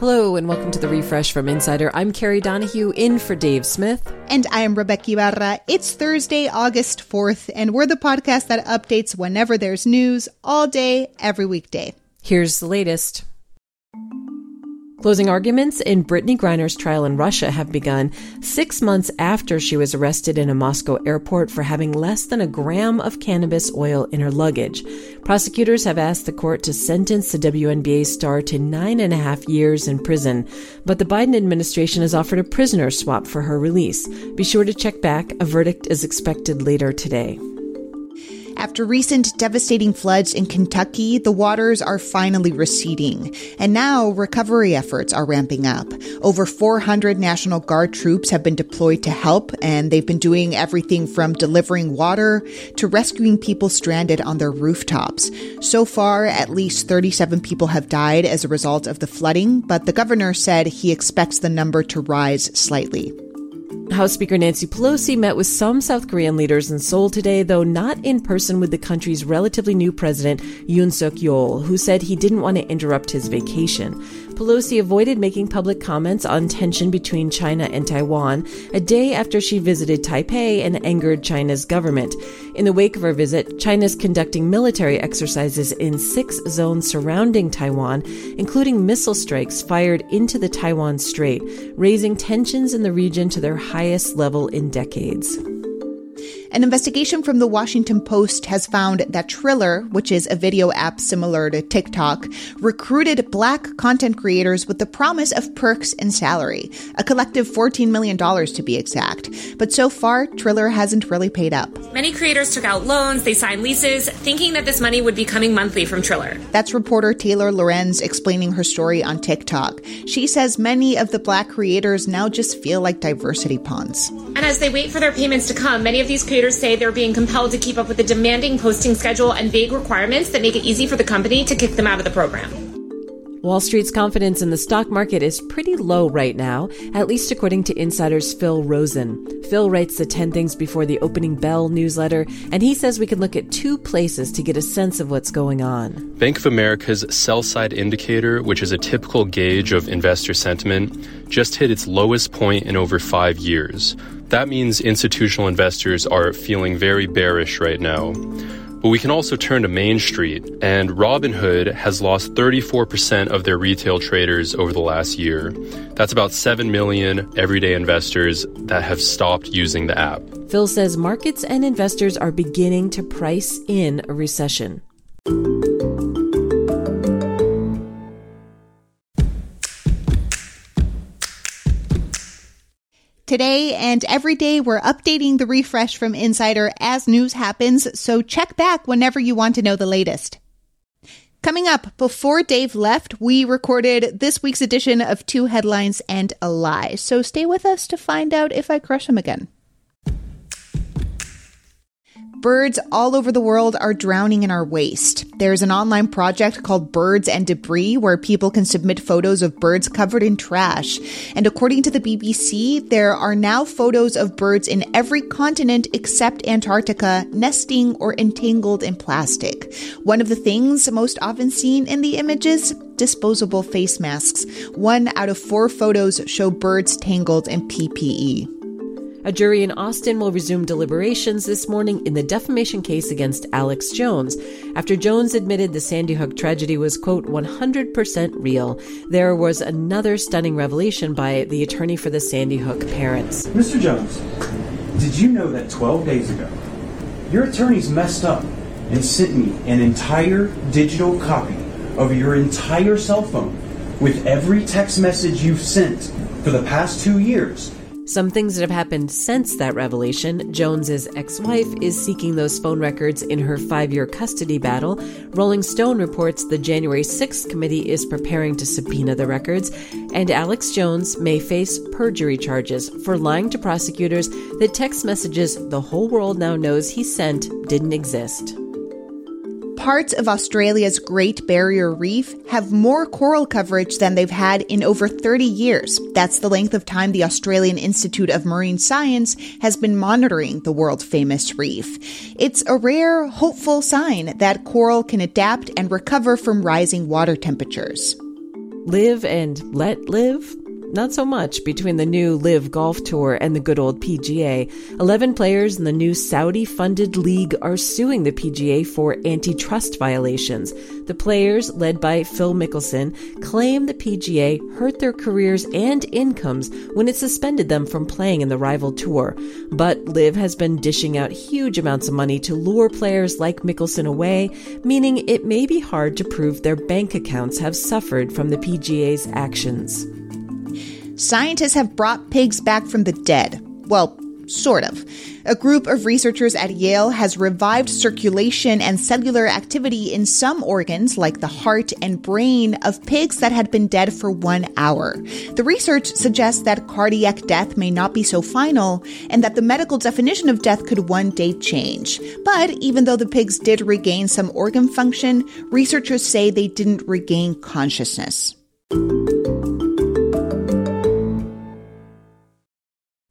Hello, and welcome to the refresh from Insider. I'm Kerry Donahue in for Dave Smith. And I am Rebeca Ibarra. It's Thursday, August 4th, and we're the podcast that updates whenever there's news all day, every weekday. Here's the latest. Closing arguments in Brittney Griner's trial in Russia have begun six months after she was arrested in a Moscow airport for having less than a gram of cannabis oil in her luggage. Prosecutors have asked the court to sentence the WNBA star to nine and a half years in prison, but the Biden administration has offered a prisoner swap for her release. Be sure to check back. A verdict is expected later today. After recent devastating floods in Kentucky, the waters are finally receding, and now recovery efforts are ramping up. Over 400 National Guard troops have been deployed to help, and they've been doing everything from delivering water to rescuing people stranded on their rooftops. So far, at least 37 people have died as a result of the flooding, but the governor said he expects the number to rise slightly. House Speaker Nancy Pelosi met with some South Korean leaders in Seoul today, though not in person with the country's relatively new president, Yoon Suk Yeol, who said he didn't want to interrupt his vacation. Pelosi avoided making public comments on tension between China and Taiwan a day after she visited Taipei and angered China's government. In the wake of her visit, China is conducting military exercises in six zones surrounding Taiwan, including missile strikes fired into the Taiwan Strait, raising tensions in the region to their highest level in decades. An investigation from the Washington Post has found that Triller, which is a video app similar to TikTok, recruited black content creators with the promise of perks and salary, a collective $14 million to be exact. But so far, Triller hasn't really paid up. Many creators took out loans, they signed leases, thinking that this money would be coming monthly from Triller. That's reporter Taylor Lorenz explaining her story on TikTok. She says many of the black creators now just feel like diversity pawns. And as they wait for their payments to come, many of these creators creators say they're being compelled to keep up with the demanding posting schedule and vague requirements that make it easy for the company to kick them out of the program. Wall Street's confidence in the stock market is pretty low right now, at least according to insiders Phil Rosen. Phil writes the 10 Things Before the Opening Bell newsletter, and he says we can look at two places to get a sense of what's going on. Bank of America's sell side indicator, which is a typical gauge of investor sentiment, just hit its lowest point in over five years. That means institutional investors are feeling very bearish right now. But we can also turn to Main Street, and Robinhood has lost 34% of their retail traders over the last year. That's about 7 million everyday investors that have stopped using the app. Phil says markets and investors are beginning to price in a recession. Today and every day, we're updating the refresh from Insider as news happens, so check back whenever you want to know the latest. Coming up, before Dave left, we recorded this week's edition of Two Headlines and a Lie, so stay with us to find out if I crush him again. Birds all over the world are drowning in our waste. There's an online project called Birds and Debris where people can submit photos of birds covered in trash. And according to the BBC, there are now photos of birds in every continent except Antarctica nesting or entangled in plastic. One of the things most often seen in the images disposable face masks. One out of four photos show birds tangled in PPE. A jury in Austin will resume deliberations this morning in the defamation case against Alex Jones after Jones admitted the Sandy Hook tragedy was, quote, 100% real. There was another stunning revelation by the attorney for the Sandy Hook parents. Mr. Jones, did you know that 12 days ago, your attorneys messed up and sent me an entire digital copy of your entire cell phone with every text message you've sent for the past two years? Some things that have happened since that revelation. Jones's ex wife is seeking those phone records in her five year custody battle. Rolling Stone reports the January 6th committee is preparing to subpoena the records, and Alex Jones may face perjury charges for lying to prosecutors that text messages the whole world now knows he sent didn't exist parts of Australia's Great Barrier Reef have more coral coverage than they've had in over 30 years. That's the length of time the Australian Institute of Marine Science has been monitoring the world famous reef. It's a rare, hopeful sign that coral can adapt and recover from rising water temperatures. live and let live? Not so much between the new LIV Golf Tour and the good old PGA. 11 players in the new Saudi funded league are suing the PGA for antitrust violations. The players, led by Phil Mickelson, claim the PGA hurt their careers and incomes when it suspended them from playing in the rival tour. But LIV has been dishing out huge amounts of money to lure players like Mickelson away, meaning it may be hard to prove their bank accounts have suffered from the PGA's actions. Scientists have brought pigs back from the dead. Well, sort of. A group of researchers at Yale has revived circulation and cellular activity in some organs, like the heart and brain, of pigs that had been dead for one hour. The research suggests that cardiac death may not be so final, and that the medical definition of death could one day change. But even though the pigs did regain some organ function, researchers say they didn't regain consciousness.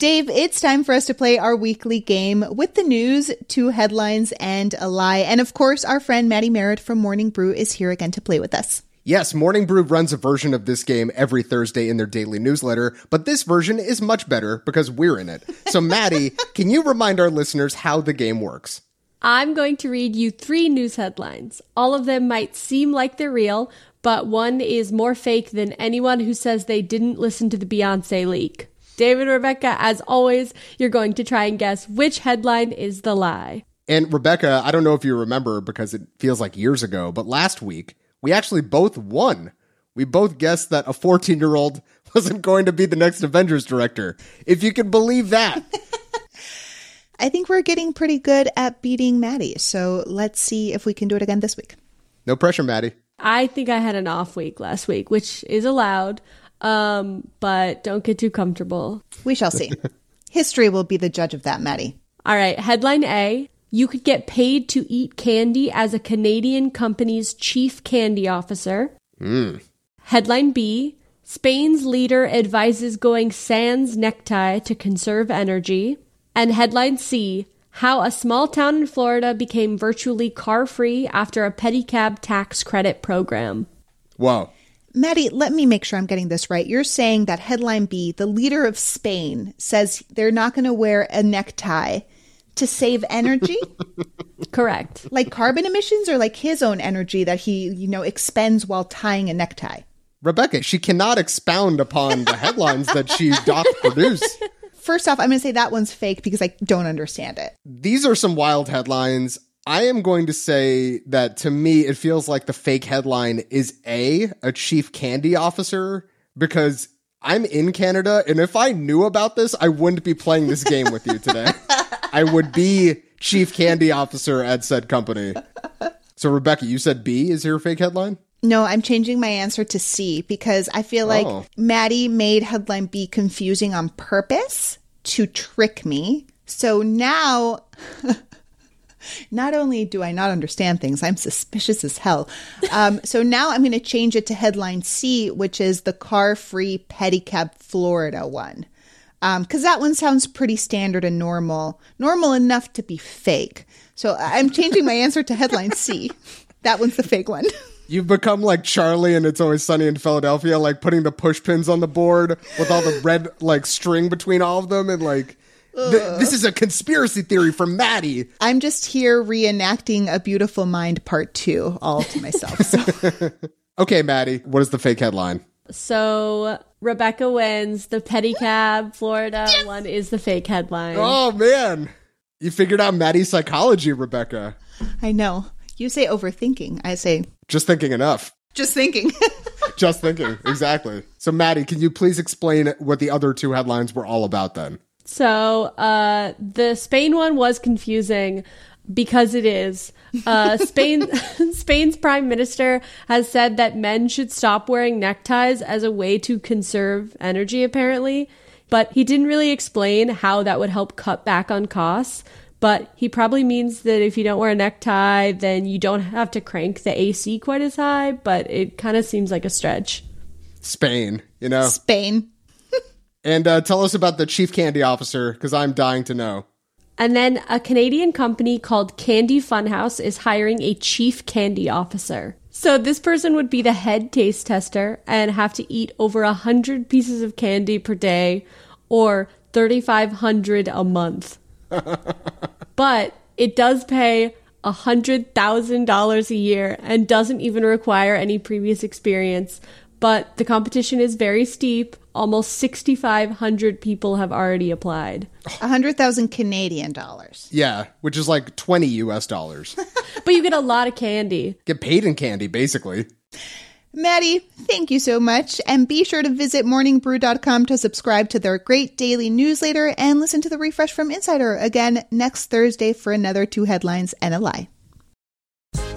Dave, it's time for us to play our weekly game with the news, two headlines, and a lie. And of course, our friend Maddie Merritt from Morning Brew is here again to play with us. Yes, Morning Brew runs a version of this game every Thursday in their daily newsletter, but this version is much better because we're in it. So, Maddie, can you remind our listeners how the game works? I'm going to read you three news headlines. All of them might seem like they're real, but one is more fake than anyone who says they didn't listen to the Beyonce leak. David and Rebeca, as always, you're going to try and guess which headline is the lie. And Rebeca, I don't know if you remember because it feels like years ago, but last week we actually both won. We both guessed that a 14 year old wasn't going to be the next Avengers director. If you can believe that. I think we're getting pretty good at beating Maddie. So let's see if we can do it again this week. No pressure, Maddie. I think I had an off week last week, which is allowed. Um, but don't get too comfortable. We shall see. History will be the judge of that, Maddie. All right, headline A. You could get paid to eat candy as a Canadian company's chief candy officer. Mm. Headline B. Spain's leader advises going sans necktie to conserve energy. And headline C. How a small town in Florida became virtually car free after a pedicab tax credit program. Whoa. Maddie, let me make sure I'm getting this right. You're saying that headline B, the leader of Spain, says they're not going to wear a necktie to save energy? Correct. Like carbon emissions or like his own energy that he, you know, expends while tying a necktie? Rebeca, she cannot expound upon the headlines that she doth produce. First off, I'm going to say that one's fake because I don't understand it. These are some wild headlines. I am going to say that to me, it feels like the fake headline is A, a chief candy officer, because I'm in Canada, and if I knew about this, I wouldn't be playing this game with you today. I would be chief candy officer at said company. So, Rebeca, you said B is your fake headline? No, I'm changing my answer to C because I feel like Oh. Maddie made headline B confusing on purpose to trick me. So now, not only do I not understand things, I'm suspicious as hell. Um, so now I'm going to change it to headline C, which is the car free pedicab Florida one. Because that one sounds pretty standard and normal, normal enough to be fake. So I'm changing my answer to headline C. That one's the fake one. You've become like Charlie and It's Always Sunny in Philadelphia, like putting the push pins on the board with all the red like string between all of them, and like th- this is a conspiracy theory from Maddie. I'm just here reenacting A Beautiful Mind Part 2 all to myself. So Okay, Maddie, what is the fake headline? So Rebeca wins. The pedicab Florida one is the fake headline. Oh man, you figured out Maddie's psychology, Rebeca. I know. You say overthinking. I say Just thinking enough. just thinking. Just thinking, exactly. So, Maddie, can you please explain what the other two headlines were all about then? So uh, the Spain one was confusing because it is. Uh, Spain Spain's prime minister has said that men should stop wearing neckties as a way to conserve energy, apparently. But he didn't really explain how that would help cut back on costs. But he probably means that if you don't wear a necktie, then you don't have to crank the AC quite as high. But it kind of seems like a stretch. Spain, you know? Spain. And uh, tell us about the chief candy officer, because I'm dying to know. And then a Canadian company called Candy Funhouse is hiring a chief candy officer. So this person would be the head taste tester and have to eat over a hundred pieces of candy per day or thirty five hundred a month. but it does pay a hundred thousand dollars a year and doesn't even require any previous experience. But the competition is very steep. Almost 6,500 people have already applied. 100,000 Canadian dollars. Yeah, which is like 20 US dollars. But you get a lot of candy. Get paid in candy, basically. Maddie, thank you so much. And be sure to visit morningbrew.com to subscribe to their great daily newsletter and listen to the refresh from Insider again next Thursday for another two headlines and a lie.